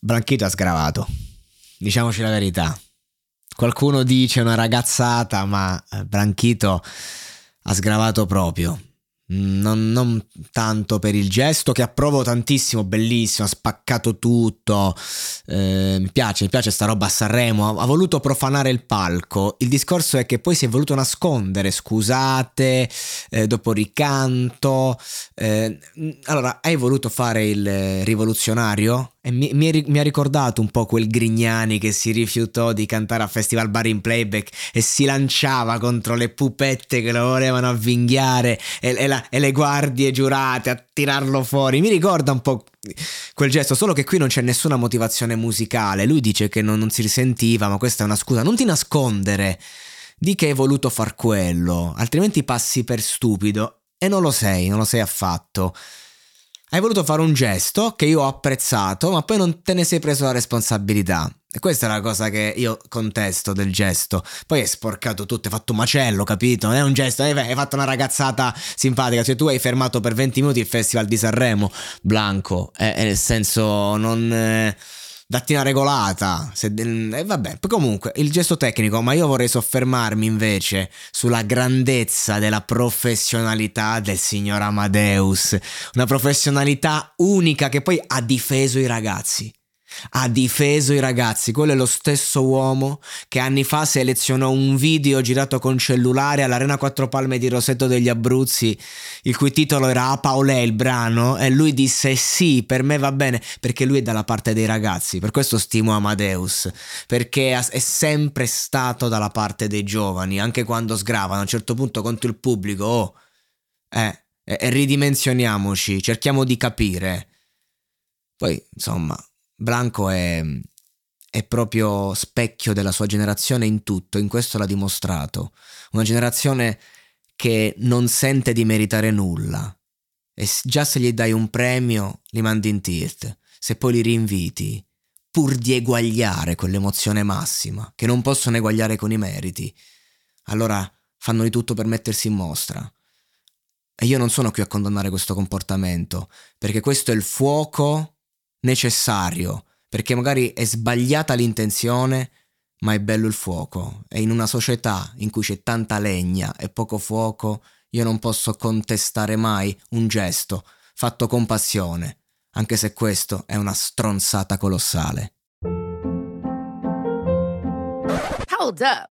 Branchito ha sgravato. Diciamoci la verità. Qualcuno dice una ragazzata, ma eh, Branchito ha sgravato proprio. Non, non, tanto per il gesto che approvo tantissimo, bellissimo, ha spaccato tutto. Eh, mi piace, mi piace sta roba a Sanremo. Ha, ha, voluto profanare il palco. Il discorso è che poi si è voluto nascondere. Scusate, eh, dopo ricanto. Eh, allora, hai voluto fare il rivoluzionario? E mi, mi, mi, ha ricordato un po' quel Grignani che si rifiutò di cantare a Festival Bar in playback e si lanciava contro le pupette che lo volevano avvinghiare e, e, la, e le guardie giurate a tirarlo fuori. Mi ricorda un po' quel gesto, solo che qui non c'è nessuna motivazione musicale. Lui dice che non, non si risentiva, ma questa è una scusa. Non ti nascondere di che hai voluto far quello, altrimenti passi per stupido e non lo sei, non lo sei affatto. Hai voluto fare un gesto che io ho apprezzato, ma poi non te ne sei preso la responsabilità. E questa è la cosa che io contesto del gesto. Poi hai sporcato tutto, hai fatto un macello, capito? Non è un gesto, hai, fatto una ragazzata simpatica. Cioè, tu hai fermato per 20 minuti il festival di Sanremo, Blanco. E, eh, nel senso, non. Eh, datti una regolata. Se, eh, vabbè, comunque il gesto tecnico, ma io vorrei soffermarmi invece sulla grandezza della professionalità del signor Amadeus. Una professionalità unica che poi ha difeso i ragazzi ha difeso i ragazzi. Quello è lo stesso uomo che anni fa selezionò un video girato con cellulare all'Arena Quattro Palme di Rosetto degli Abruzzi, il cui titolo era A Paolè il brano, e lui disse sì, per me va bene, perché lui è dalla parte dei ragazzi. Per questo stimo Amadeus, perché è sempre stato dalla parte dei giovani, anche quando sgravano a un certo punto contro il pubblico. Oh, eh, ridimensioniamoci, cerchiamo di capire. Poi, insomma, Blanco è, è proprio specchio della sua generazione in tutto, in questo l'ha dimostrato. Una generazione che non sente di meritare nulla. E già se gli dai un premio, li mandi in tilt. Se poi li rinviti, pur di eguagliare quell'emozione massima, che non possono eguagliare con i meriti, allora fanno di tutto per mettersi in mostra. E io non sono qui a condannare questo comportamento, perché questo è il fuoco necessario, perché magari è sbagliata l'intenzione, ma è bello il fuoco. E in una società in cui c'è tanta legna e poco fuoco, io non posso contestare mai un gesto fatto con passione, anche se questo è una stronzata colossale. Hold up.